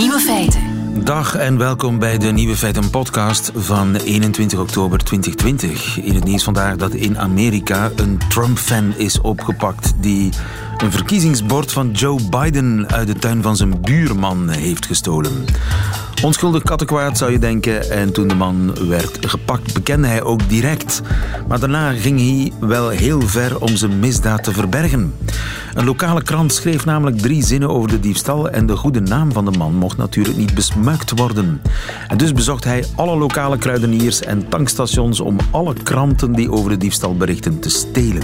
Nieuwe feiten. Dag en welkom bij de Nieuwe Feiten podcast van 21 oktober 2020. In het nieuws vandaag dat in Amerika een Trump-fan is opgepakt die een verkiezingsbord van Joe Biden uit de tuin van zijn buurman heeft gestolen. Onschuldig kattenkwaad zou je denken en toen de man werd gepakt bekende hij ook direct. Maar daarna ging hij wel heel ver om zijn misdaad te verbergen. Een lokale krant schreef namelijk drie zinnen over de diefstal en de goede naam van de man mocht natuurlijk niet besmuikt worden. En dus bezocht hij alle lokale kruideniers en tankstations om alle kranten die over de diefstal berichten te stelen.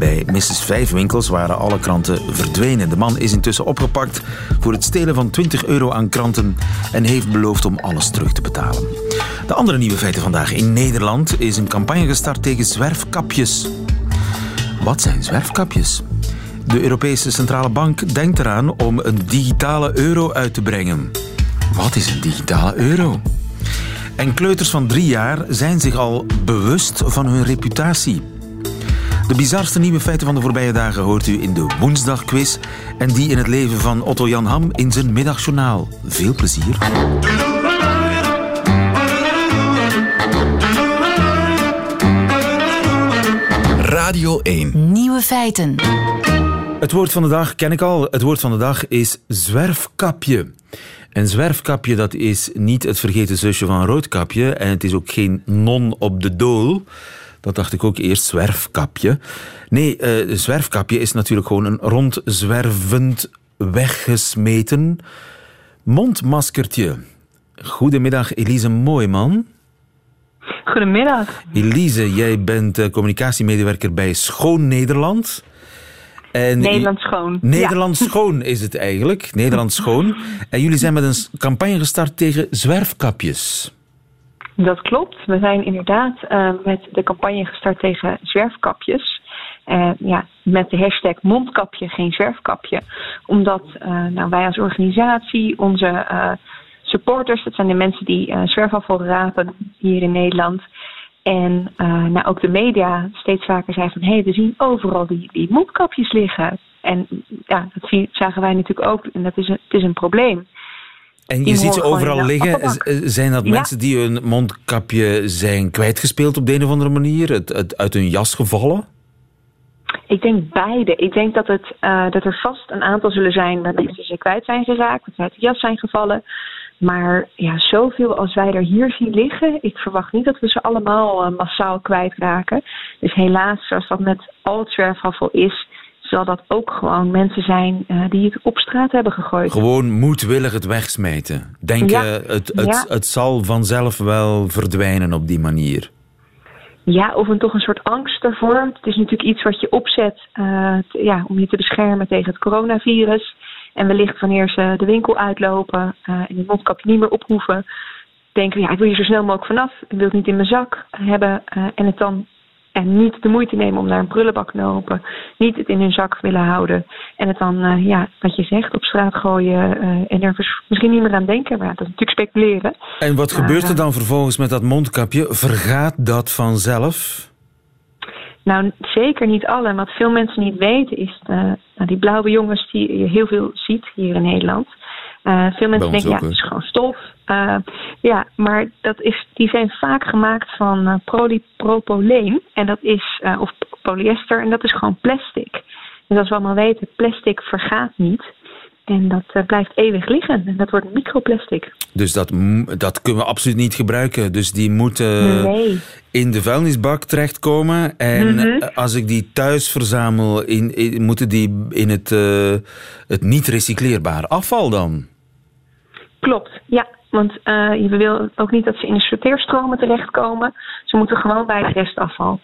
Bij Mrs. Vijf winkels waren alle kranten verdwenen. De man is intussen opgepakt voor het stelen van 20 euro aan kranten en heeft beloofd om alles terug te betalen. De andere nieuwe feiten vandaag. In Nederland is een campagne gestart tegen zwerfkapjes. Wat zijn zwerfkapjes? De Europese Centrale Bank denkt eraan om een digitale euro uit te brengen. Wat is een digitale euro? En kleuters van drie jaar zijn zich al bewust van hun reputatie. De bizarste nieuwe feiten van de voorbije dagen hoort u in de woensdagquiz en die in het leven van Otto Jan Ham in zijn middagjournaal. Veel plezier. Radio 1. Nieuwe feiten. Het woord van de dag ken ik al. Het woord van de dag is zwerfkapje. En zwerfkapje, dat is niet het vergeten zusje van Roodkapje. En het is ook geen non op de dool. Dat dacht ik ook eerst, zwerfkapje. Nee, uh, zwerfkapje is natuurlijk gewoon een rondzwervend, weggesmeten mondmaskertje. Goedemiddag, Elise Mooiman. Goedemiddag. Elise, jij bent uh, communicatiemedewerker bij Schoon Nederland. En Nederland Schoon. Nederland Schoon is het eigenlijk. Nederland Schoon. En jullie zijn met een campagne gestart tegen zwerfkapjes. Dat klopt. We zijn inderdaad uh, met de campagne gestart tegen zwerfkapjes. Uh, ja, met de hashtag mondkapje, geen zwerfkapje. Omdat uh, nou, wij als organisatie, onze supporters, dat zijn de mensen die zwerfafval rapen hier in Nederland. En nou, ook de media steeds vaker zijn van hé, hey, we zien overal die, die mondkapjes liggen. En ja, dat zagen wij natuurlijk ook en dat is een, het is een probleem. En je ziet ze overal liggen. Zijn dat mensen die hun mondkapje zijn kwijtgespeeld op de een of andere manier? Het, het uit hun jas gevallen? Ik denk beide. Ik denk dat, het, uh, dat er vast een aantal zullen zijn dat mensen ze kwijt zijn geraakt, dat ze uit de jas zijn gevallen. Maar ja, zoveel als wij er hier zien liggen, ik verwacht niet dat we ze allemaal uh, massaal kwijtraken. Dus helaas, zoals dat met al het zwerfafval is, zal dat ook gewoon mensen zijn uh, die het op straat hebben gegooid. Gewoon moedwillig het wegsmijten. Denk je, het, het, het zal vanzelf wel verdwijnen op die manier? Ja, of een, toch een soort angst daarvoor. Het is natuurlijk iets wat je opzet uh, ja, om je te beschermen tegen het coronavirus. En wellicht wanneer ze de winkel uitlopen uh, en het mondkapje niet meer ophoeven, denken ja, ik wil hier zo snel mogelijk vanaf. Ik wil het niet in mijn zak hebben en het dan en niet de moeite nemen om naar een prullenbak te lopen. Niet het in hun zak willen houden. En het dan, uh, ja, wat je zegt, op straat gooien. Uh, en er misschien niet meer aan denken. Maar dat is natuurlijk speculeren. En wat gebeurt er dan vervolgens met dat mondkapje? Vergaat dat vanzelf? Nou, zeker niet alle. En wat veel mensen niet weten is de, nou, die blauwe jongens die je heel veel ziet hier in Nederland. Uh, veel mensen denken, ja, het is gewoon stof. Uh, ja, maar dat is, die zijn vaak gemaakt van uh, polypropyleen. En dat is, of polyester, en dat is gewoon plastic. Dus als we allemaal weten, plastic vergaat niet. En dat blijft eeuwig liggen. En dat wordt microplastic. Dus dat, dat kunnen we absoluut niet gebruiken. Dus die moeten nee. in de vuilnisbak terechtkomen. En mm -hmm. als ik die thuis verzamel, in, in, moeten die in het, uh, het niet recycleerbaar afval dan? Klopt, ja. Want uh, je wil ook niet dat ze in de sorteerstromen terechtkomen. Ze moeten gewoon bij het restafval.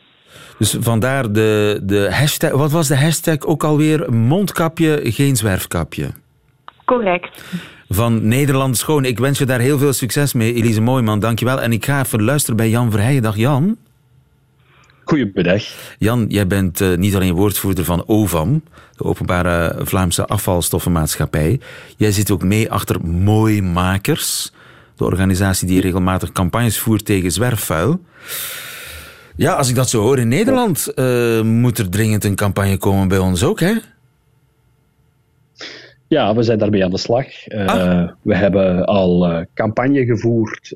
Dus vandaar de, de hashtag. Wat was de hashtag ook alweer? Mondkapje, geen zwerfkapje. Correct. Van Nederland Schoon. Ik wens je daar heel veel succes mee, Elise Mooiman. Dankjewel. En ik ga even luisteren bij Jan Verheijen. Dag Jan. Goedemiddag. Jan, jij bent uh, niet alleen woordvoerder van OVAM, de Openbare Vlaamse Afvalstoffenmaatschappij. Jij zit ook mee achter Mooimakers, de organisatie die regelmatig campagnes voert tegen zwerfvuil. Ja, als ik dat zo hoor in Nederland, uh, moet er dringend een campagne komen bij ons ook, hè? Ja, we zijn daarmee aan de slag. Ah. We hebben al campagne gevoerd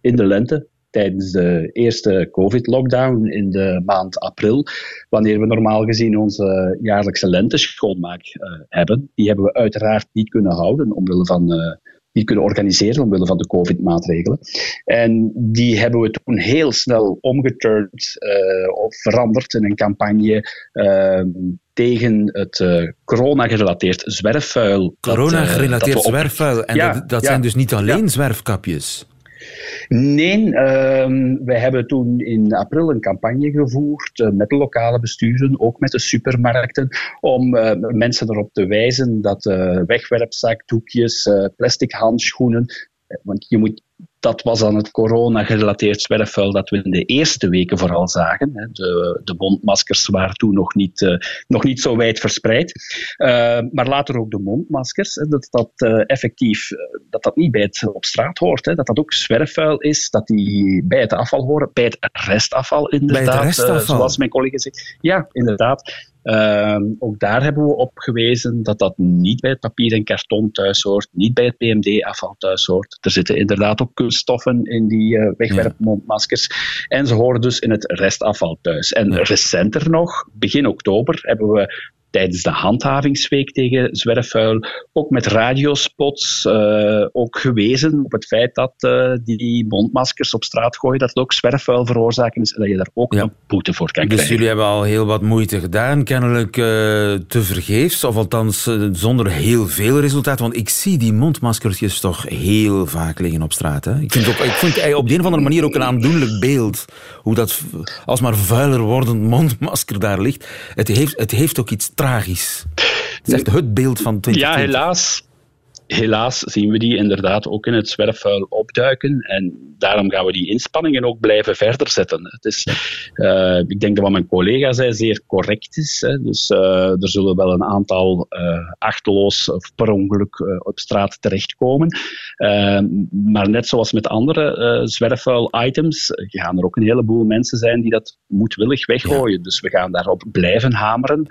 in de lente tijdens de eerste COVID-lockdown in de maand april, wanneer we normaal gezien onze jaarlijkse lenteschoonmaak uh, hebben. Die hebben we uiteraard niet kunnen houden, omwille van, uh, niet kunnen organiseren, omwille van de COVID-maatregelen. En die hebben we toen heel snel omgeturnd uh, of veranderd in een campagne ehm, tegen het corona-gerelateerd zwerfvuil. Corona-gerelateerd zwerfvuil. En dat, dat zijn dus niet alleen zwerfkapjes. Nee, uh, wij hebben toen in april een campagne gevoerd uh, met de lokale besturen, ook met de supermarkten, om uh, mensen erop te wijzen dat uh, wegwerpzakdoekjes, plastic handschoenen, want je moet dat was dan het corona-gerelateerd zwerfvuil dat we in de eerste weken vooral zagen. De, de mondmaskers waren toen nog niet, uh, nog niet zo wijd verspreid. Uh, maar later ook de mondmaskers, dat dat uh, effectief dat dat niet bij het op straat hoort. Hè, dat dat ook zwerfvuil is, dat die bij het afval horen, bij het restafval inderdaad. Bij het restafval. zoals mijn collega zegt. Ja, inderdaad. Uh, ook daar hebben we op gewezen dat dat niet bij het papier en karton thuis hoort, niet bij het PMD-afval thuis hoort. Er zitten inderdaad ook kunststoffen in die uh, wegwerpmondmaskers. En ze horen dus in het restafval thuis. En recenter nog, begin oktober, hebben we tijdens de handhavingsweek tegen zwerfvuil ook met radiospots uh, ook gewezen op het feit dat uh, die mondmaskers op straat gooien, dat het ook zwerfvuil veroorzaken is en dat je daar ook een boete voor kan dus krijgen. Dus jullie hebben al heel wat moeite gedaan, kennelijk uh, te vergeefs, of althans zonder heel veel resultaat, want ik zie die mondmaskertjes toch heel vaak liggen op straat. Hè? Ik vind, ook, ik vind op de een of andere manier ook een aandoenlijk beeld, hoe dat alsmaar vuiler wordend mondmasker daar ligt. Het heeft, het heeft ook iets tragisch. Het is echt het beeld van 2020. Ja, helaas helaas zien we die inderdaad ook in het zwerfvuil opduiken. En daarom gaan we die inspanningen ook blijven verder zetten. Het is, uh, ik denk dat wat mijn collega zei zeer correct is. Hè. Dus uh, er zullen wel een aantal uh, achteloos of per ongeluk op straat terechtkomen. maar net zoals met andere zwerfvuil-items gaan er ook een heleboel mensen zijn die dat moedwillig weggooien. Ja. Dus we gaan daarop blijven hameren.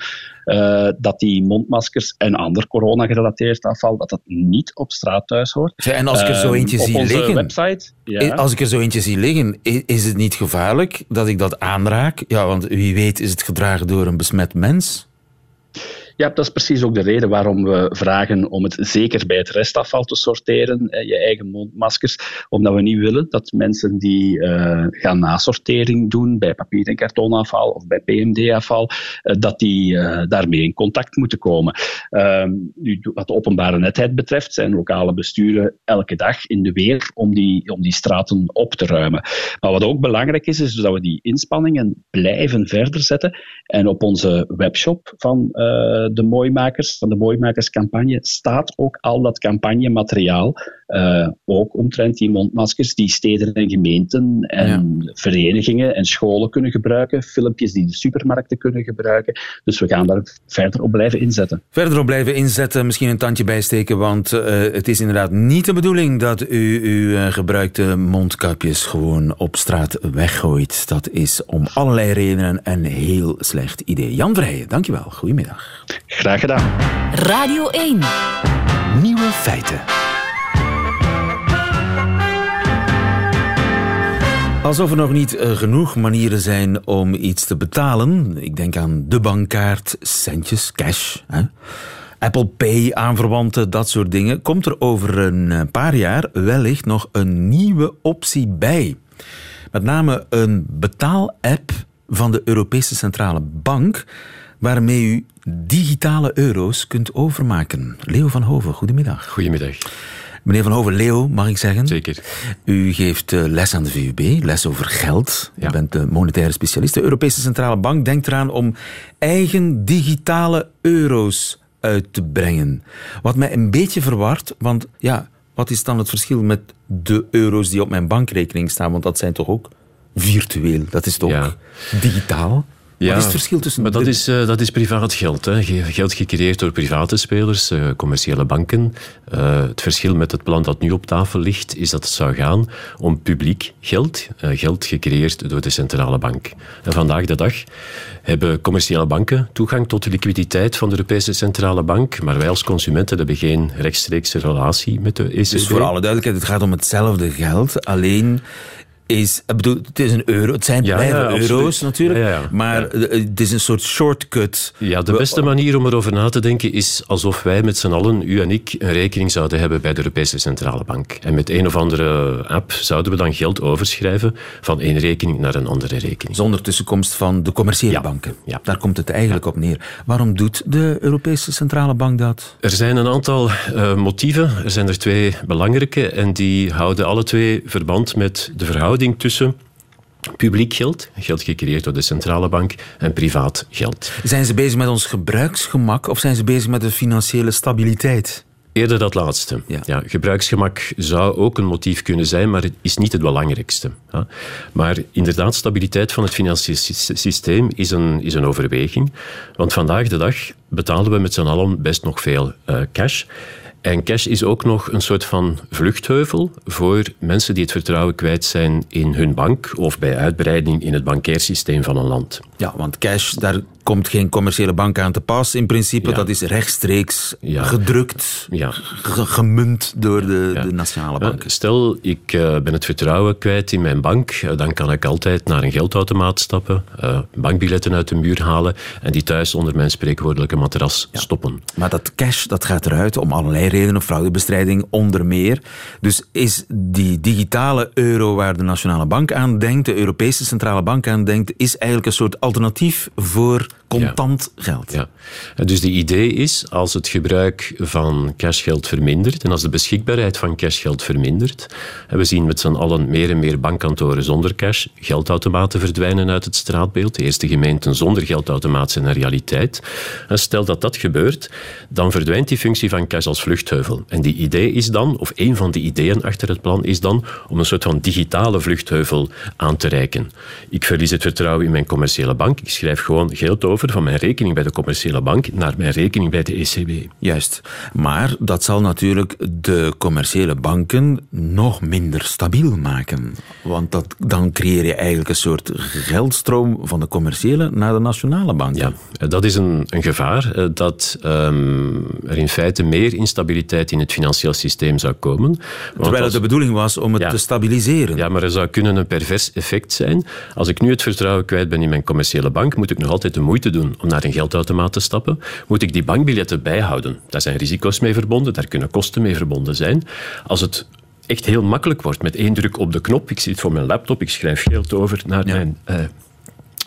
Dat die mondmaskers en ander corona-gerelateerd afval, dat dat niet op straat thuis hoort. en als ik er zo eentje um, zie liggen... Website, ja. Als ik er zo eentje zie liggen, is het niet gevaarlijk dat ik dat aanraak? Ja, want wie weet is het gedragen door een besmet mens? Ja, dat is precies ook de reden waarom we vragen om het zeker bij het restafval te sorteren, je eigen mondmaskers, omdat we niet willen dat mensen die uh, gaan nasortering doen bij papier- en kartonafval of bij PMD-afval, uh, dat die uh, daarmee in contact moeten komen. Ehm, nu, wat de openbare netheid betreft, zijn lokale besturen elke dag in de weer om die, om die straten op te ruimen. Maar wat ook belangrijk is, is dat we die inspanningen blijven verder zetten en op onze webshop van de mooimakers, van de mooimakerscampagne, staat ook al dat campagnemateriaal. Uh, ook omtrent die mondmaskers die steden en gemeenten en verenigingen en scholen kunnen gebruiken. Filmpjes die de supermarkten kunnen gebruiken. Dus we gaan daar verder op blijven inzetten. Verder op blijven inzetten, misschien een tandje bijsteken, want uh, het is inderdaad niet de bedoeling dat u uw uh, gebruikte mondkapjes gewoon op straat weggooit. Dat is om allerlei redenen een heel slecht idee. Jan Vrijen, dankjewel. Goedemiddag. Graag gedaan. Radio 1. Nieuwe feiten. Alsof er nog niet uh, genoeg manieren zijn om iets te betalen. Ik denk aan de bankkaart, centjes, cash. Hè? Apple Pay, aanverwanten, dat soort dingen. Komt er over een paar jaar wellicht nog een nieuwe optie bij. Met name een betaalapp van de Europese Centrale Bank waarmee u digitale euro's kunt overmaken. Leo van Hoven, goedemiddag. Goedemiddag. Meneer Van Hoven, Leo, mag ik zeggen? Zeker. U geeft eh, les aan de VUB, les over geld. Ja. U bent de monetaire specialist. De Europese Centrale Bank denkt eraan om eigen digitale euro's uit te brengen. Wat mij een beetje verwart, want ja, wat is dan het verschil met de euro's die op mijn bankrekening staan? Want dat zijn toch ook virtueel, dat is toch ja. digitaal? Ja, Wat is het verschil tussen... Maar dat, is, uh, dat is privaat geld. Hè. Geld gecreëerd door private spelers, uh, commerciële banken. Uh, het verschil met het plan dat nu op tafel ligt, is dat het zou gaan om publiek geld. geld gecreëerd door de centrale bank. En vandaag de dag hebben commerciële banken toegang tot de liquiditeit van de Europese Centrale Bank. Maar wij als consumenten hebben geen rechtstreekse relatie met de ECB. Dus voor alle duidelijkheid, het gaat om hetzelfde geld. Alleen is, ik bedoel, het is een euro, het zijn ja, euro's natuurlijk, maar het is een soort shortcut. Ja, de beste manier om erover na te denken is alsof wij met z'n allen, u en ik, een rekening zouden hebben bij de Europese Centrale Bank. En met een of andere app zouden we dan geld overschrijven van één rekening naar een andere rekening. Zonder tussenkomst van de commerciële banken. Ja. Daar komt het eigenlijk op neer. Waarom doet de Europese Centrale Bank dat? Er zijn een aantal uh, motieven. Er zijn er twee belangrijke en die houden alle twee verband met de verhouding tussen publiek geld, geld gecreëerd door de centrale bank, en privaat geld. Zijn ze bezig met ons gebruiksgemak of zijn ze bezig met de financiële stabiliteit? Eerder dat laatste. Ja. gebruiksgemak zou ook een motief kunnen zijn, maar het is niet het belangrijkste. Maar inderdaad, stabiliteit van het financiële systeem is een, is een overweging. Want vandaag de dag betalen we met z'n allen best nog veel uh, cash. En cash is ook nog een soort van vluchtheuvel voor mensen die het vertrouwen kwijt zijn in hun bank of bij uitbreiding in het bankairsysteem van een land. Ja, want cash, daar komt geen commerciële bank aan te pas in principe. Dat is rechtstreeks gedrukt, ja. gemunt door de, de nationale bank. Stel, ik uh, ben het vertrouwen kwijt in mijn bank, uh, dan kan ik altijd naar een geldautomaat stappen, uh, bankbiljetten uit de muur halen en die thuis onder mijn spreekwoordelijke matras stoppen. Maar dat cash dat gaat eruit om allerlei redenen, fraudebestrijding onder meer. Dus is die digitale euro waar de nationale bank aan denkt, de Europese centrale bank aan denkt, is eigenlijk een soort alternatief voor contant geld. Ja. Dus de idee is, als het gebruik van cashgeld vermindert en als de beschikbaarheid van cashgeld vermindert, en we zien met z'n allen meer en meer bankkantoren zonder cash, geldautomaten verdwijnen uit het straatbeeld, de eerste gemeenten zonder geldautomaat zijn een realiteit. En stel dat dat gebeurt, dan verdwijnt die functie van cash als vluchtheuvel. En die idee is dan, of een van de ideeën achter het plan, is dan om een soort van digitale vluchtheuvel aan te reiken. Ik verlies het vertrouwen in mijn commerciële bank, ik schrijf gewoon geld over van mijn rekening bij de commerciële bank naar mijn rekening bij de ECB. Juist. Maar dat zal natuurlijk de commerciële banken nog minder stabiel maken. Want dat, dan creëer je eigenlijk een soort geldstroom van de commerciële naar de nationale banken. Ja, dat is een, een gevaar. Eh, dat um, er in feite meer instabiliteit in het financieel systeem zou komen. Terwijl het de bedoeling was om het te stabiliseren. Ja, maar er zou kunnen een pervers effect zijn. Als ik nu het vertrouwen kwijt ben in mijn commerciële bank, moet ik nog altijd de moeite doen om naar een geldautomaat te stappen, moet ik die bankbiljetten bijhouden. Daar zijn risico's mee verbonden, daar kunnen kosten mee verbonden zijn. Als het echt heel makkelijk wordt met één druk op de knop, ik zit voor mijn laptop, ik schrijf geld over naar mijn uh,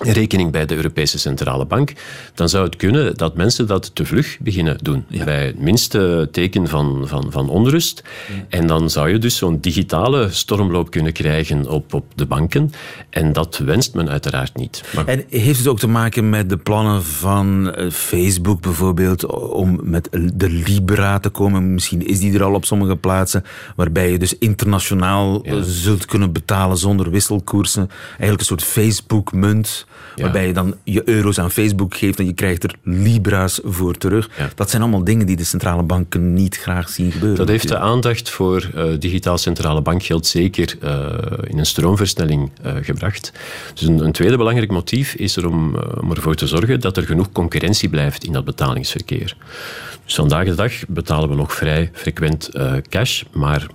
rekening bij de Europese Centrale Bank, dan zou het kunnen dat mensen dat te vlug beginnen doen. Bij het minste teken van, van, van onrust. En dan zou je dus zo'n digitale stormloop kunnen krijgen op, op de banken. En dat wenst men uiteraard niet. Maar... En heeft het ook te maken met de plannen van eh, Facebook bijvoorbeeld om met de Libra te komen? Misschien is die er al op sommige plaatsen, waarbij je dus internationaal zult kunnen betalen zonder wisselkoersen. Eigenlijk een soort Facebook-munt. Waarbij je dan je euro's aan Facebook geeft en je krijgt er libra's voor terug. Dat zijn allemaal dingen die de centrale banken niet graag zien gebeuren. Dat heeft de aandacht voor uh, digitaal centrale bankgeld zeker uh, in een stroomversnelling uh, gebracht. Dus een, een, tweede belangrijk motief is er om, om ervoor te zorgen dat er genoeg concurrentie blijft in dat betalingsverkeer. Dus vandaag de dag betalen we nog vrij frequent cash, maar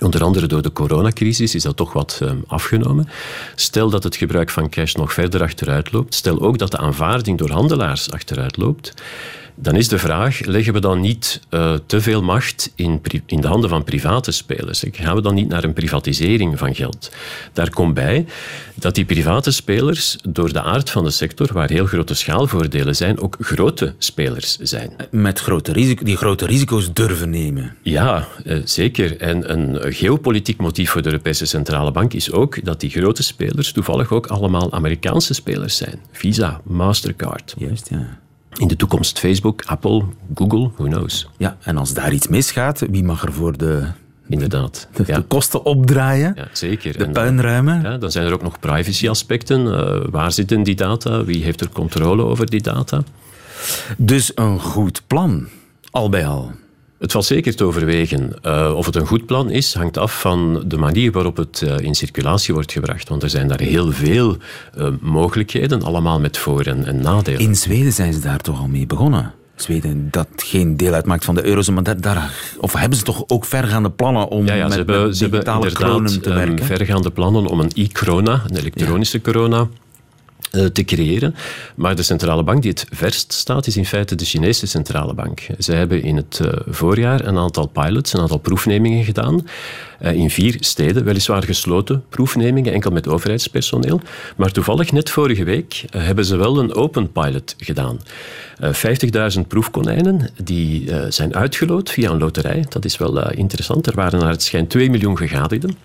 Onder andere door de coronacrisis is dat toch wat um, afgenomen. Stel dat het gebruik van cash nog verder achteruit loopt. Stel ook dat de aanvaarding door handelaars achteruit loopt dan is de vraag, leggen we dan niet uh, te veel macht in, in de handen van private spelers? Gaan we dan niet naar een privatisering van geld? Daar komt bij dat die private spelers door de aard van de sector, waar heel grote schaalvoordelen zijn, ook grote spelers zijn. Met grote risico, die grote risico's durven nemen. Ja, uh, zeker. En een geopolitiek motief voor de Europese Centrale Bank is ook dat die grote spelers toevallig ook allemaal Amerikaanse spelers zijn. Visa, Mastercard. Juist, ja. In de toekomst Facebook, Apple, Google, who knows. Ja, en als daar iets misgaat, wie mag er voor de inderdaad. De, de kosten opdraaien, ja, zeker. de puinruimen. Ja, dan zijn er ook nog privacy-aspecten. Uh, waar zitten die data? Wie heeft er controle over die data? Dus een goed plan, al bij al. Het valt zeker te overwegen. Uh, of het een goed plan is, hangt af van de manier waarop het uh, in circulatie wordt gebracht. Want er zijn daar heel veel uh, mogelijkheden, allemaal met voor- en, en, nadelen. In Zweden zijn ze daar toch al mee begonnen? Zweden, dat geen deel uitmaakt van de eurozone, maar daar, of hebben ze toch ook vergaande plannen om ja, ja, met, ze hebben, met ze hebben kronen te werken? Um, vergaande plannen om een e-corona, een elektronische ja. corona, te creëren. Maar de centrale bank die het verst staat, is in feite de Chinese centrale bank. Ze hebben in het voorjaar een aantal pilots, een aantal proefnemingen gedaan. In vier steden, weliswaar gesloten proefnemingen, enkel met overheidspersoneel. Maar toevallig net vorige week hebben ze wel een open pilot gedaan. 50.000 proefkonijnen die zijn uitgeloot via een loterij. Dat is wel interessant. Er waren naar het schijnt 2 miljoen gegadigden.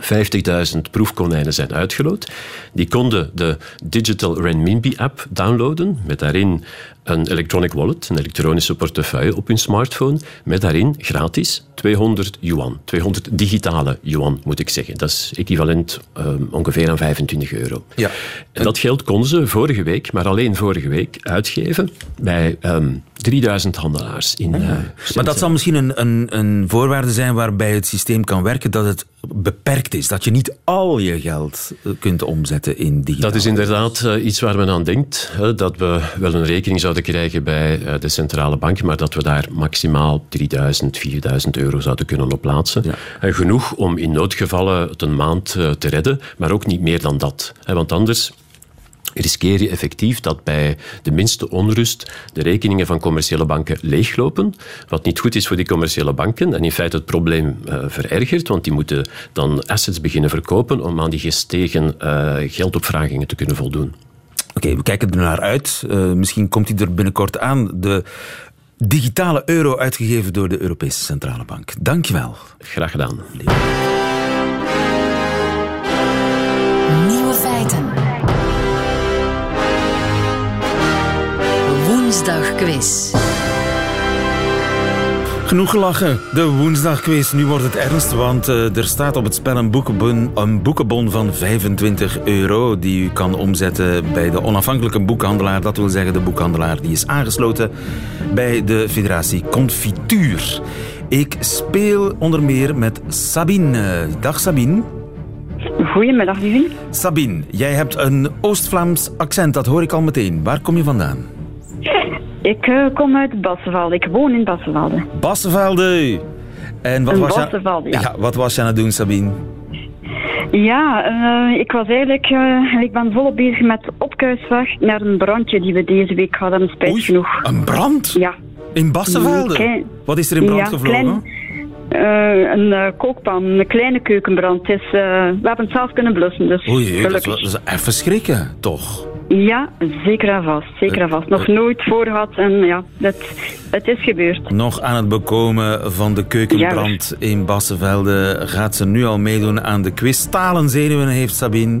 50.000 proefkonijnen zijn uitgeloot. Die konden de Digital Renminbi-app downloaden, met daarin een electronic wallet, een elektronische portefeuille op hun smartphone, met daarin gratis 200 yuan. 200 digitale yuan, moet ik zeggen. Dat is equivalent um, ongeveer aan 25 euro. Ja. En dat geld konden ze vorige week, maar alleen vorige week, uitgeven bij um, 3000 handelaars in uh, Maar dat zal misschien een, een, een voorwaarde zijn waarbij het systeem kan werken, dat het beperkt is. Dat je niet al je geld kunt omzetten in digitaal. Dat is inderdaad uh, iets waar men aan denkt. Hè, dat we wel een rekening zouden krijgen bij uh, de centrale bank, maar dat we daar maximaal 3000, 4000 euro zouden kunnen op plaatsen. Ja. En genoeg om in noodgevallen het een maand te redden, maar ook niet meer dan dat. Hè, want anders riskeer je effectief dat bij de minste onrust de rekeningen van commerciële banken leeglopen, wat niet goed is voor die commerciële banken en in feite het probleem uh, verergert, want die moeten dan assets beginnen verkopen om aan die gestegen uh, geldopvragingen te kunnen voldoen. Oké, okay, we kijken er naar uit. Uh, misschien komt hij er binnenkort aan. De digitale euro uitgegeven door de Europese Centrale Bank. Dankjewel. Graag gedaan. Woensdagquiz. Genoeg gelachen. De woensdagquiz. Nu wordt het ernst, want uh, er staat op het spel een boekenbon, een boekenbon van 25 euro die u kan omzetten bij de onafhankelijke boekhandelaar. Dat wil zeggen de boekhandelaar die is aangesloten bij de Federatie Confituur. Ik speel onder meer met Sabine. Dag Sabine. Goedemiddag, lieve. Sabine, jij hebt een Oost-Vlaams accent, dat hoor ik al meteen. Waar kom je vandaan? Ik uh, kom uit Bassenvelde. Ik woon in Bassenvelde. Bassenvelde! En wat, was je, ja. ja, wat was je aan het doen, Sabine? Ja, uh, ik was eigenlijk... Uh, ik ben volop bezig met opkuisweg naar een brandje die we deze week hadden, spijt Oei, genoeg. een brand? Ja. In Bassenvelde? Klein- Wat is er in brand ja, gevlogen? klein- eh, een eh, kookpan, een kleine keukenbrand. Het is, eh, we hebben het zelf kunnen blussen, dus Oei, gelukkig. dat is even schrikken, toch? Ja, zeker en vast. Zeker en vast. Nog nooit voor gehad en ja, het, het is gebeurd. Nog aan het bekomen van de keukenbrand in Bassenvelde gaat ze nu al meedoen aan de quiz. Stalen zenuwen heeft Sabine.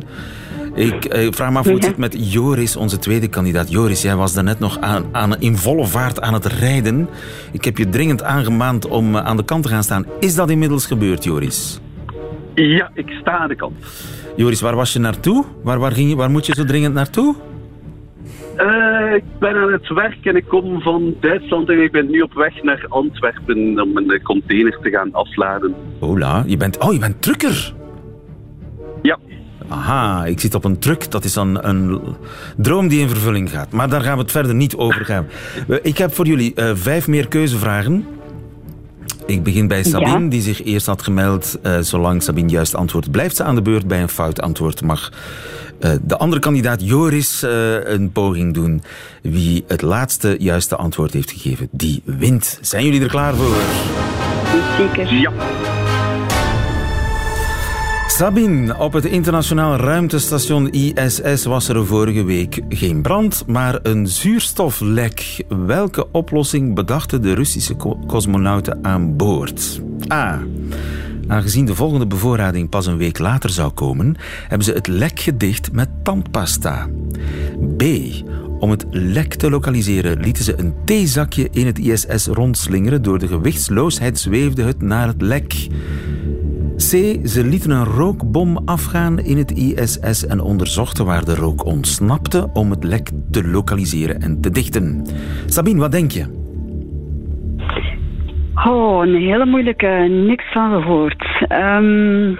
Ik eh, vraag me af hoe het Ja. zit met Joris, onze tweede kandidaat. Joris, jij was daarnet nog aan, aan, in volle vaart aan het rijden. Ik heb je dringend aangemaand om eh, aan de kant te gaan staan. Is dat inmiddels gebeurd, Joris? Ja, ik sta aan de kant. Joris, waar was je naartoe? Waar, waar, ging je, waar moet je zo dringend naartoe? Eh, ik ben aan het werk en ik kom van Duitsland en ik ben nu op weg naar Antwerpen om een eh, container te gaan afladen. Hola, je bent, oh, je bent trucker. Ja, Aha, ik zit op een truck. Dat is een, een droom die in vervulling gaat. Maar daar gaan we het verder niet over gaan. Eh, Ik heb voor jullie vijf meer keuzevragen. Ik begin bij Sabine, Ja. die zich eerst had gemeld. Eh, zolang Sabine juist antwoordt, blijft ze aan de beurt. Bij een fout antwoord mag eh, de andere kandidaat Joris eh, een poging doen. Wie het laatste juiste antwoord heeft gegeven, die wint. Zijn jullie er klaar voor? Zeker. ja. Sabine, op het internationaal ruimtestation ISS was er vorige week geen brand, maar een zuurstoflek. Welke oplossing bedachten de Russische co- cosmonauten aan boord? A. Aangezien de volgende bevoorrading pas een week later zou komen, hebben ze het lek gedicht met tandpasta. B. Om het lek te lokaliseren lieten ze een theezakje in het ISS rondslingeren. Door de gewichtsloosheid zweefde het naar het lek. C. Ze lieten een rookbom afgaan in het ISS en onderzochten waar de rook ontsnapte om het lek te lokaliseren en te dichten. Sabine, wat denk je? Oh, een hele moeilijke. Niks van gehoord. Um,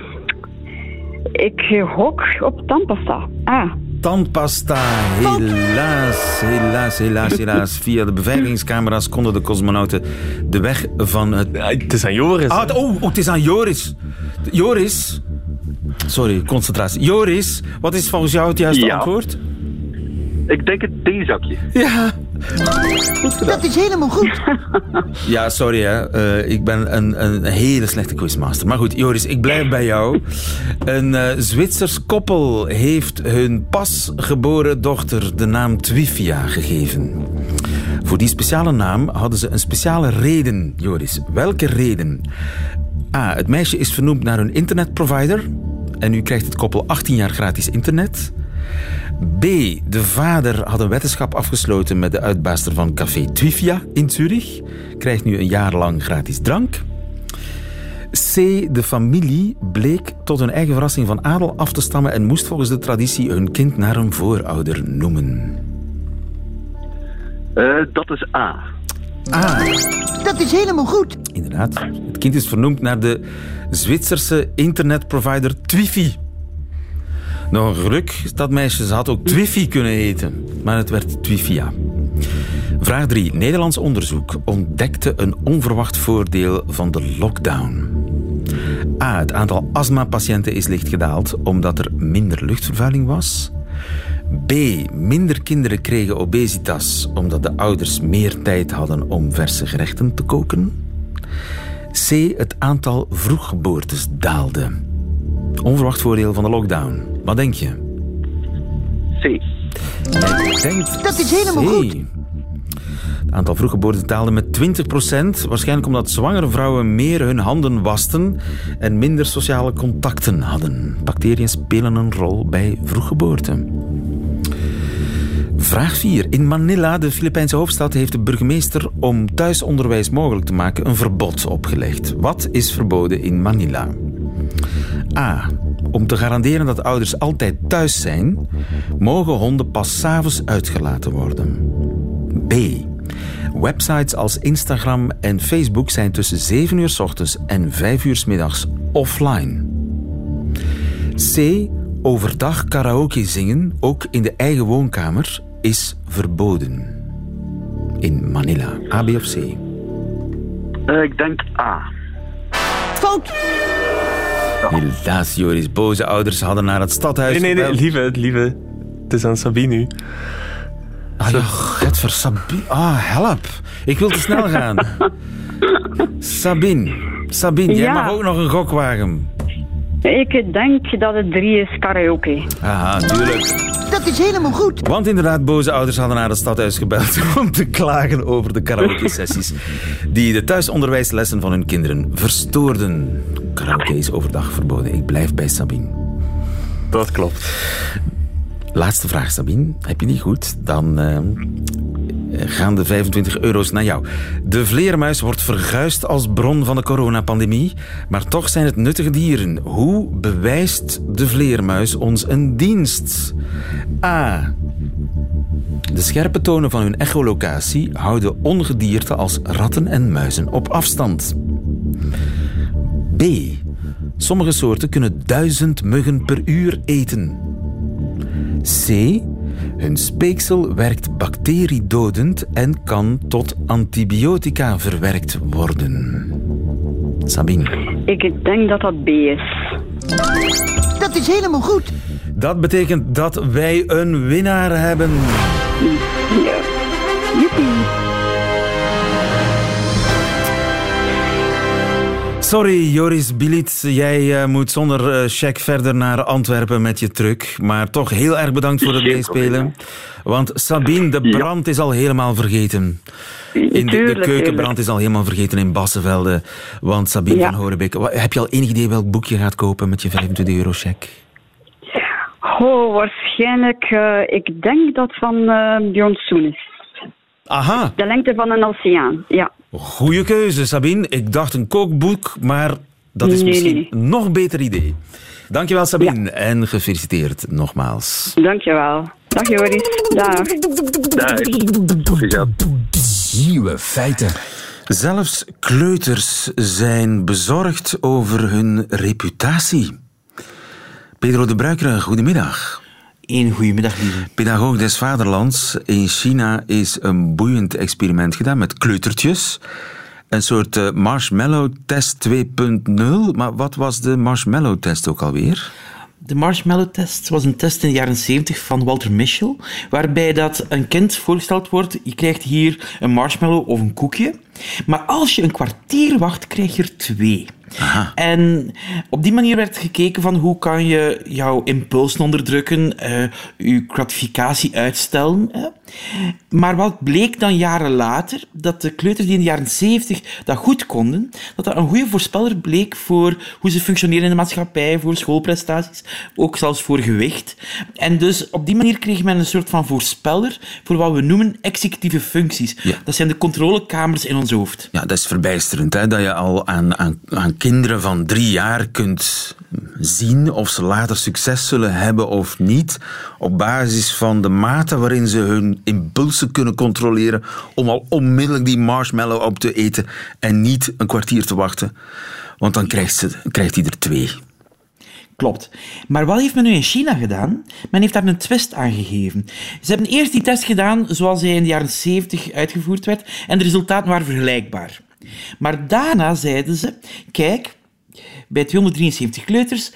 ik gok op tandpasta. Ah. Tandpasta, helaas, helaas, helaas, helaas. Via de beveiligingscamera's konden de cosmonauten de weg van het... het is aan Joris. Ah, oh, oh, het is aan Joris. Joris. Sorry, concentratie. Joris, wat is volgens jou het juiste antwoord? Ik denk het theezakje. Ja. Dat is helemaal goed. Ja, sorry hè. Uh, ik ben een, een hele slechte quizmaster. Maar goed, Joris, ik blijf bij jou. Een uh, Zwitsers koppel heeft hun pas geboren dochter de naam Twifia gegeven. Voor die speciale naam hadden ze een speciale reden, Joris. Welke reden? A. Het meisje is vernoemd naar hun internetprovider. En nu krijgt het koppel 18 jaar gratis internet. B. De vader had een wetenschap afgesloten met de uitbaaster van Café Twifia in Zurich. Krijgt nu een jaar lang gratis drank. C. De familie bleek tot hun eigen verrassing van adel af te stammen en moest volgens de traditie hun kind naar een voorouder noemen. Uh, dat is A. A. Dat is helemaal goed. Inderdaad. Het kind is vernoemd naar de Zwitserse internetprovider Twifi. Nog een dat meisje ze had ook Twifi kunnen eten, maar het werd Twifia. Vraag 3. Nederlands onderzoek ontdekte een onverwacht voordeel van de lockdown. A. Het aantal astmapatiënten is licht gedaald omdat er minder luchtvervuiling was. B. Minder kinderen kregen obesitas omdat de ouders meer tijd hadden om verse gerechten te koken. C. Het aantal vroeggeboortes daalde. Onverwacht voordeel van de lockdown. Wat denk je? C. Denkt Dat is helemaal C. goed. Het aantal vroeggeboorten daalde met 20%. Waarschijnlijk omdat zwangere vrouwen meer hun handen wasten en minder sociale contacten hadden. Bacteriën spelen een rol bij vroeggeboorte. Vraag 4. In Manila, de Filipijnse hoofdstad, heeft de burgemeester om thuisonderwijs mogelijk te maken een verbod opgelegd. Wat is verboden in Manila? A. Om te garanderen dat ouders altijd thuis zijn, mogen honden pas s'avonds uitgelaten worden. B. Websites als Instagram en Facebook zijn tussen 7 uur s ochtends en 5 uur s middags offline. C. Overdag karaoke zingen, ook in de eigen woonkamer, is verboden. In Manila. A, B of C? Uh, ik denk A. Fout. Helaas, Joris. Boze ouders hadden naar het stadhuis Nee, nee, nee, lieve, lieve. Het is aan Sabine nu. Ah, ja, het voor Sabine. Ah, help. Ik wil te snel gaan. Sabine. Sabine, jij Ja. mag ook nog een gok wagen. Ik denk dat het drie is karaoke. Aha, tuurlijk. Dat is helemaal goed. Want inderdaad, boze ouders hadden naar het stadhuis gebeld om te klagen over de karaoke-sessies die de thuisonderwijslessen van hun kinderen verstoorden. Karaoke is overdag verboden. Ik blijf bij Sabine. Dat klopt. Laatste vraag, Sabine. Heb je die goed? Dan eh, gaan de 25 euro's naar jou. De vleermuis wordt verguisd als bron van de coronapandemie, maar toch zijn het nuttige dieren. Hoe bewijst de vleermuis ons een dienst? A. De scherpe tonen van hun echolocatie houden ongedierte als ratten en muizen op afstand. B. Sommige soorten kunnen duizend muggen per uur eten. C. Hun speeksel werkt bacteriedodend en kan tot antibiotica verwerkt worden. Sabine. Ik denk dat dat B is. Dat is helemaal goed. Dat betekent dat wij een winnaar hebben. Ja. Joepie. Sorry, Joris Biliet. Jij eh, moet zonder eh, check verder naar Antwerpen met je truck. Maar toch heel erg bedankt voor het meespelen. Want Sabine, de Ja. brand is al helemaal vergeten. In de, keukenbrand is al helemaal vergeten in Bassenvelde. Want Sabine Ja. van Horebeke... Wa- Heb je al enig idee welk boek je gaat kopen met je 25 euro check? Oh, waarschijnlijk, uh, ik denk dat van uh, Bjorn Soen is. Aha. De lengte van een oceaan, ja. Goeie keuze, Sabine. Ik dacht een kookboek, maar dat is nee, misschien nee. een nog beter idee. Dankjewel, Sabine. Ja. En gefeliciteerd nogmaals. Dankjewel. Dag Joris. Dag. Dag. Nieuwe feiten. Zelfs kleuters zijn bezorgd over hun reputatie. Pedro de Bruikere, goedemiddag. Een goedemiddag, lieve. Pedagoog des Vaderlands. In China is een boeiend experiment gedaan met kleutertjes. Een soort uh, marshmallow-test 2.0. Maar wat was de marshmallow-test ook alweer? De marshmallow-test was een test in de jaren 70 van Walter Mischel, waarbij dat een kind voorgesteld wordt, je krijgt hier een marshmallow of een koekje, maar als je een kwartier wacht, krijg je er twee. Aha. En op die manier werd gekeken van hoe kan je jouw impulsen onderdrukken, uh, je gratificatie uitstellen. Hè? Maar wat bleek dan jaren later, dat de kleuters die in de jaren 70 dat goed konden, dat dat een goede voorspeller bleek voor hoe ze functioneren in de maatschappij, voor schoolprestaties, ook zelfs voor gewicht. En dus op die manier kreeg men een soort van voorspeller voor wat we noemen executieve functies. Ja. Dat zijn de controlekamers in ons hoofd. Ja, dat is verbijsterend, hè? dat je al aan, aan, aan kinderen van drie jaar kunt zien of ze later succes zullen hebben of niet, op basis van de mate waarin ze hun impulsen kunnen controleren om al onmiddellijk die marshmallow op te eten en niet een kwartier te wachten. Want dan krijgt, ze, krijgt hij er twee. Klopt. Maar wat heeft men nu in China gedaan? Men heeft daar een twist aan gegeven. Ze hebben eerst die test gedaan zoals hij in de jaren 70 uitgevoerd werd en de resultaten waren vergelijkbaar. Maar daarna zeiden ze, kijk, bij 273 kleuters,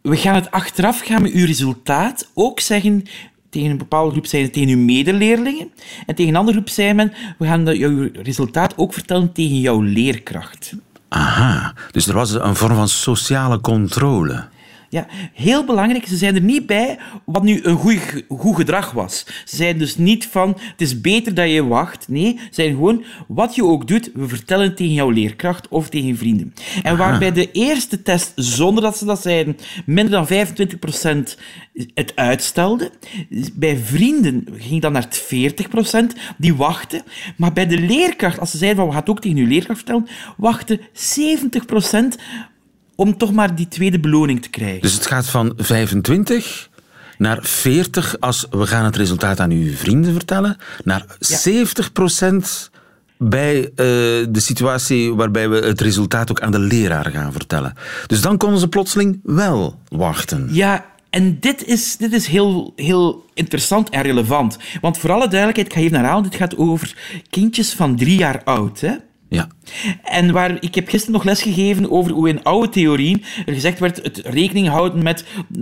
we gaan het achteraf, gaan we uw resultaat ook zeggen tegen een bepaalde groep zijn het tegen uw medeleerlingen en tegen een andere groep zei men, we gaan jouw resultaat ook vertellen tegen jouw leerkracht. Aha, dus er was een vorm van sociale controle. Ja, heel belangrijk. Ze zijn er niet bij wat nu een goed, goed gedrag was. Ze zeiden dus niet van, het is beter dat je wacht. Nee, ze zeiden gewoon, wat je ook doet, we vertellen het tegen jouw leerkracht of tegen vrienden. En waar bij de eerste test, zonder dat ze dat zeiden, minder dan 25% het uitstelde, bij vrienden ging dat naar 40%, die wachten. Maar bij de leerkracht, als ze zeiden van, we gaan het ook tegen uw leerkracht vertellen, wachten 70% om toch maar die tweede beloning te krijgen. Dus het gaat van 25 naar 40 als we gaan het resultaat aan uw vrienden vertellen, naar Ja. 70% bij eh, de situatie waarbij we het resultaat ook aan de leraar gaan vertellen. Dus dan konden ze plotseling wel wachten. Ja, en dit is, dit is heel, heel interessant en relevant. Want voor alle duidelijkheid, ik ga even herhalen, dit gaat over kindjes van drie jaar oud. Hè? Ja. En waar, ik heb gisteren nog lesgegeven over hoe in oude theorieën er gezegd werd het rekening houden met eh,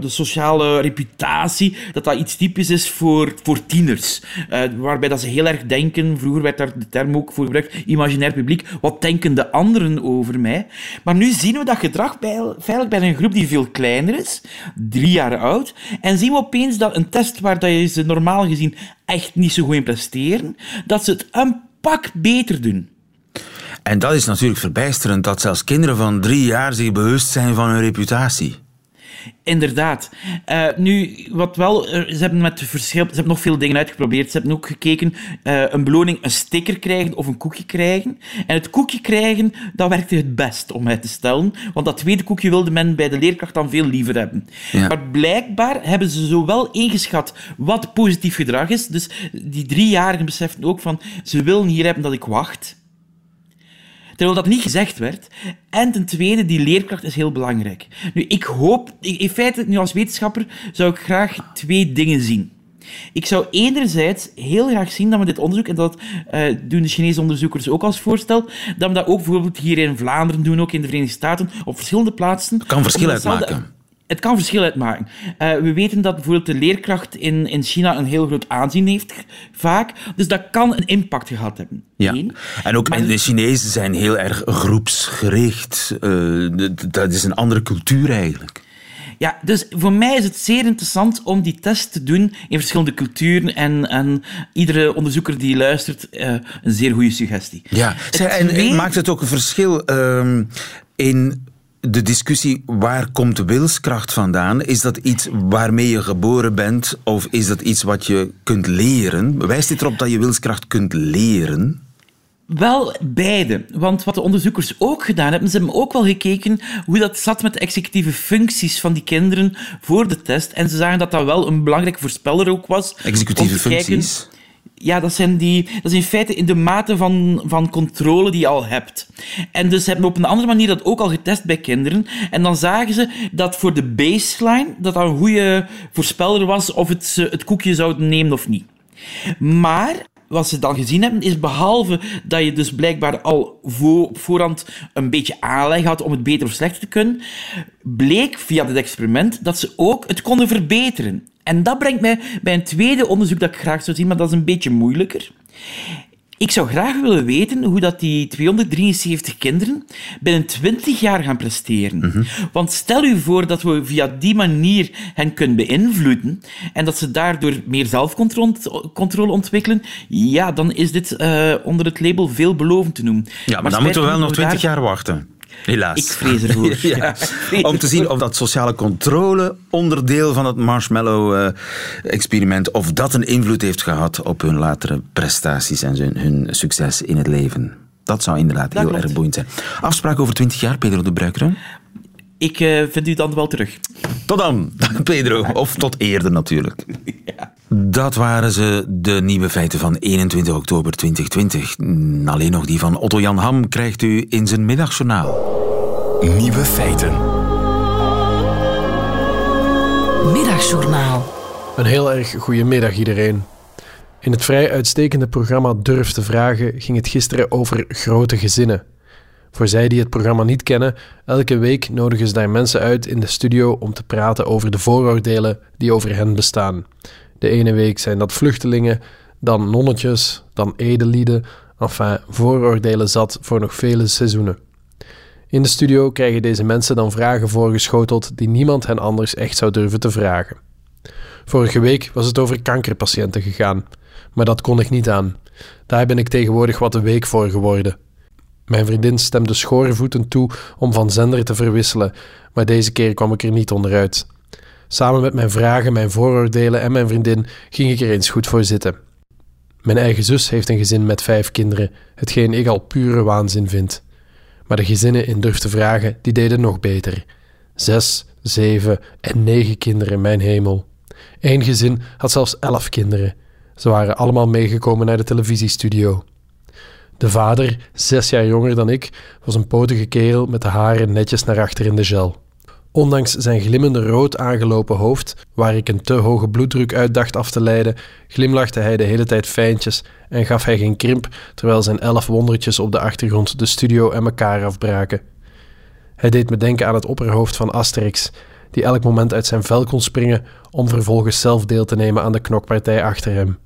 de sociale reputatie, dat dat iets typisch is voor, voor tieners. Eh, waarbij dat ze heel erg denken, vroeger werd daar de term ook voor gebruikt, imaginair publiek, wat denken de anderen over mij? Maar nu zien we dat gedrag bij, bij een groep die veel kleiner is, drie jaar oud, en zien we opeens dat een test waar dat je ze normaal gezien echt niet zo goed in presteren, dat ze het een pak beter doen. En dat is natuurlijk verbijsterend dat zelfs kinderen van drie jaar zich bewust zijn van hun reputatie. Inderdaad. Uh, nu, wat wel, uh, ze hebben met verschil, ze hebben nog veel dingen uitgeprobeerd. Ze hebben ook gekeken, uh, een beloning, een sticker krijgen of een koekje krijgen. En het koekje krijgen, dat werkte het best om uit te stellen. Want dat tweede koekje wilde men bij de leerkracht dan veel liever hebben. Ja. Maar blijkbaar hebben ze zowel ingeschat wat positief gedrag is. Dus die driejarigen beseften ook van, ze willen hier hebben dat ik wacht. Terwijl dat niet gezegd werd. En ten tweede, die leerkracht is heel belangrijk. Nu, ik hoop... In feite, nu als wetenschapper, zou ik graag twee dingen zien. Ik zou enerzijds heel graag zien dat we dit onderzoek, en dat uh, doen de Chinese onderzoekers ook als voorstel, dat we dat ook bijvoorbeeld hier in Vlaanderen doen, ook in de Verenigde Staten, op verschillende plaatsen. Het kan verschil uitmaken. Het kan verschil uitmaken. Uh, we weten dat bijvoorbeeld de leerkracht in, in China een heel groot aanzien heeft, vaak. Dus dat kan een impact gehad hebben. Ja. Eén. En ook Maar- de Chinezen zijn heel erg groepsgericht. Uh, d- dat is een andere cultuur eigenlijk. Ja, dus voor mij is het zeer interessant om die test te doen in verschillende culturen. En, en iedere onderzoeker die luistert, uh, een zeer goede suggestie. Ja, en maakt het ook een verschil ehm, in de discussie waar komt wilskracht vandaan? Is dat iets waarmee je geboren bent of is dat iets wat je kunt leren? Wijst dit erop dat je wilskracht kunt leren? Wel beide. Want wat de onderzoekers ook gedaan hebben, ze hebben ook wel gekeken hoe dat zat met de executieve functies van die kinderen voor de test. En ze zagen dat dat wel een belangrijke voorspeller ook was. Executieve kijken- functies? Ja, dat, zijn die, dat is in feite in de mate van, van controle die je al hebt. En dus hebben op een andere manier dat ook al getest bij kinderen. En dan zagen ze dat voor de baseline dat dat een goede voorspeller was of het, ze het koekje zouden nemen of niet. Maar wat ze dan gezien hebben, is behalve dat je dus blijkbaar al voor, op voorhand een beetje aanleg had om het beter of slechter te kunnen, bleek via dit experiment dat ze ook het konden verbeteren. En dat brengt mij bij een tweede onderzoek dat ik graag zou zien, maar dat is een beetje moeilijker. Ik zou graag willen weten hoe dat die 273 kinderen binnen 20 jaar gaan presteren. Want stel u voor dat we via die manier hen kunnen beïnvloeden en dat ze daardoor meer zelfcontrole controle ontwikkelen, ja, dan is dit eh, onder het label veelbelovend te noemen. Ja, maar, dan moeten we wel nog daar- 20 jaar wachten. Helaas. Ik vrees ervoor. ja. Om te zien of dat sociale controle onderdeel van het marshmallow-experiment, of dat een invloed heeft gehad op hun latere prestaties en hun, hun succes in het leven. Dat zou inderdaad Dat heel klopt. erg boeiend zijn. Afspraak over 20 jaar, Pedro de Bruikeren. Ik eh, vind u dan wel terug. Tot dan, Pedro. Of tot eerder natuurlijk. Dat waren ze, de nieuwe feiten van 21 oktober 2020. Mm, Alleen nog die van Otto Jan Ham krijgt u in zijn middagjournaal. Nieuwe feiten. Middagjournaal. Een heel erg goede middag iedereen. In het vrij uitstekende programma Durf te Vragen ging het gisteren over grote gezinnen. Voor zij die het programma niet kennen, elke week nodigen ze daar mensen uit in de studio om te praten over de vooroordelen die over hen bestaan. De ene week zijn dat vluchtelingen, dan nonnetjes, dan edelieden, enfin vooroordelen zat voor nog vele seizoenen. In de studio krijgen deze mensen dan vragen voorgeschoteld die niemand hen anders echt zou durven te vragen. Vorige week was het over kankerpatiënten gegaan, maar dat kon ik niet aan. Daar ben ik tegenwoordig wat de week voor geworden. Mijn vriendin stemde schoorvoeten toe om van zender te verwisselen, maar deze keer kwam ik er niet onderuit. Samen met mijn vragen, mijn vooroordelen en mijn vriendin ging ik er eens goed voor zitten. Mijn eigen zus heeft een gezin met vijf kinderen, hetgeen ik al pure waanzin vind. Maar de gezinnen in Durf te Vragen, die deden nog beter. Zes, zeven en negen kinderen, mijn hemel. Eén gezin had zelfs elf kinderen. Ze waren allemaal meegekomen naar de televisiestudio. De vader, zes jaar jonger dan ik, was een potige kerel met de haren netjes naar achter in de gel. Ondanks zijn glimmende rood aangelopen hoofd, waar ik een te hoge bloeddruk uit dacht af te leiden, glimlachte hij de hele tijd fijntjes en gaf hij geen krimp, terwijl zijn elf wondertjes op de achtergrond de studio en elkaar afbraken. Hij deed me denken aan het opperhoofd van Asterix, die elk moment uit zijn vel kon springen om vervolgens zelf deel te nemen aan de knokpartij achter hem.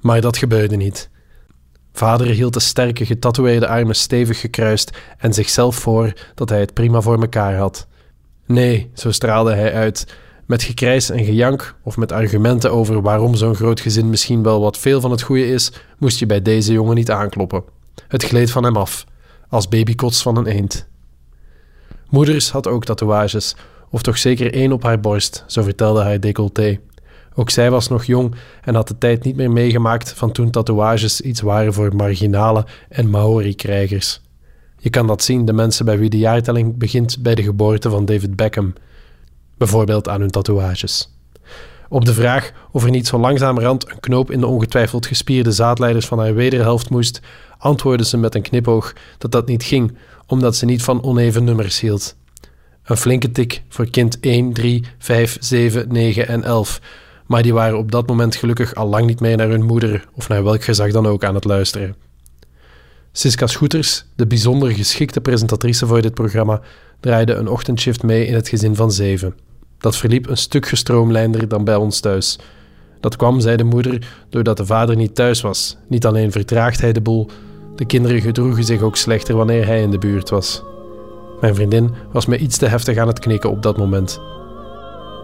Maar dat gebeurde niet. Vader hield de sterke, getatoeëerde armen stevig gekruist en zichzelf voor dat hij het prima voor mekaar had. Nee, zo straalde hij uit. Met gekrijs en gejank, of met argumenten over waarom zo'n groot gezin misschien wel wat veel van het goede is, moest je bij deze jongen niet aankloppen. Het gleed van hem af, als babykots van een eend. Moeders had ook tatoeages, of toch zeker één op haar borst, zo vertelde haar décolleté. Ook zij was nog jong en had de tijd niet meer meegemaakt van toen tatoeages iets waren voor marginale en Maori-krijgers. Je kan dat zien, de mensen bij wie de jaartelling begint bij de geboorte van David Beckham, bijvoorbeeld aan hun tatoeages. Op de vraag of er niet zo langzamerhand een knoop in de ongetwijfeld gespierde zaadleiders van haar wederhelft moest, antwoordde ze met een knipoog dat dat niet ging, omdat ze niet van oneven nummers hield. Een flinke tik voor kind 1, 3, 5, 7, 9 en 11, maar die waren op dat moment gelukkig al lang niet meer naar hun moeder of naar welk gezag dan ook aan het luisteren. Siska Schoeters, de bijzonder geschikte presentatrice voor dit programma, draaide een ochtendshift mee in het gezin van zeven. Dat verliep een stuk gestroomlijnder dan bij ons thuis. Dat kwam, zei de moeder, doordat de vader niet thuis was. Niet alleen vertraagde hij de boel, de kinderen gedroegen zich ook slechter wanneer hij in de buurt was. Mijn vriendin was me iets te heftig aan het knikken op dat moment.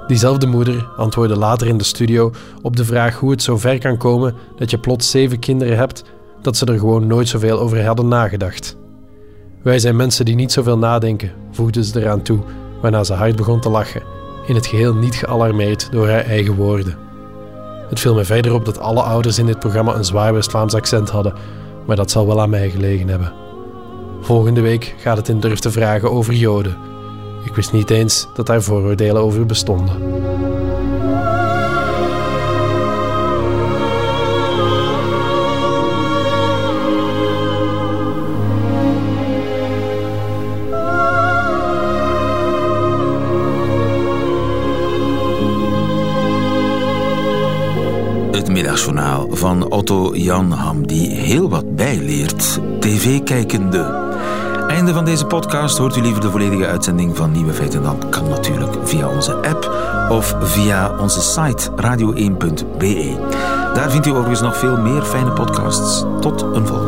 Diezelfde moeder antwoordde later in de studio op de vraag hoe het zo ver kan komen dat je plots zeven kinderen hebt, dat ze er gewoon nooit zoveel over hadden nagedacht. Wij zijn mensen die niet zoveel nadenken, voegde ze eraan toe, waarna ze hard begon te lachen, in het geheel niet gealarmeerd door haar eigen woorden. Het viel mij verder op dat alle ouders in dit programma een zwaar West-Vlaams accent hadden, maar dat zal wel aan mij gelegen hebben. Volgende week gaat het in Durf te vragen over Joden. Ik wist niet eens dat daar vooroordelen over bestonden. Het middagjournaal van Otto Jan Ham, die heel wat bijleert. TV-kijkende. Einde van deze podcast. Hoort u liever de volledige uitzending van Nieuwe Feiten? Dan kan natuurlijk via onze app of via onze site radio1.be. Daar vindt u overigens nog veel meer fijne podcasts. Tot een volgende.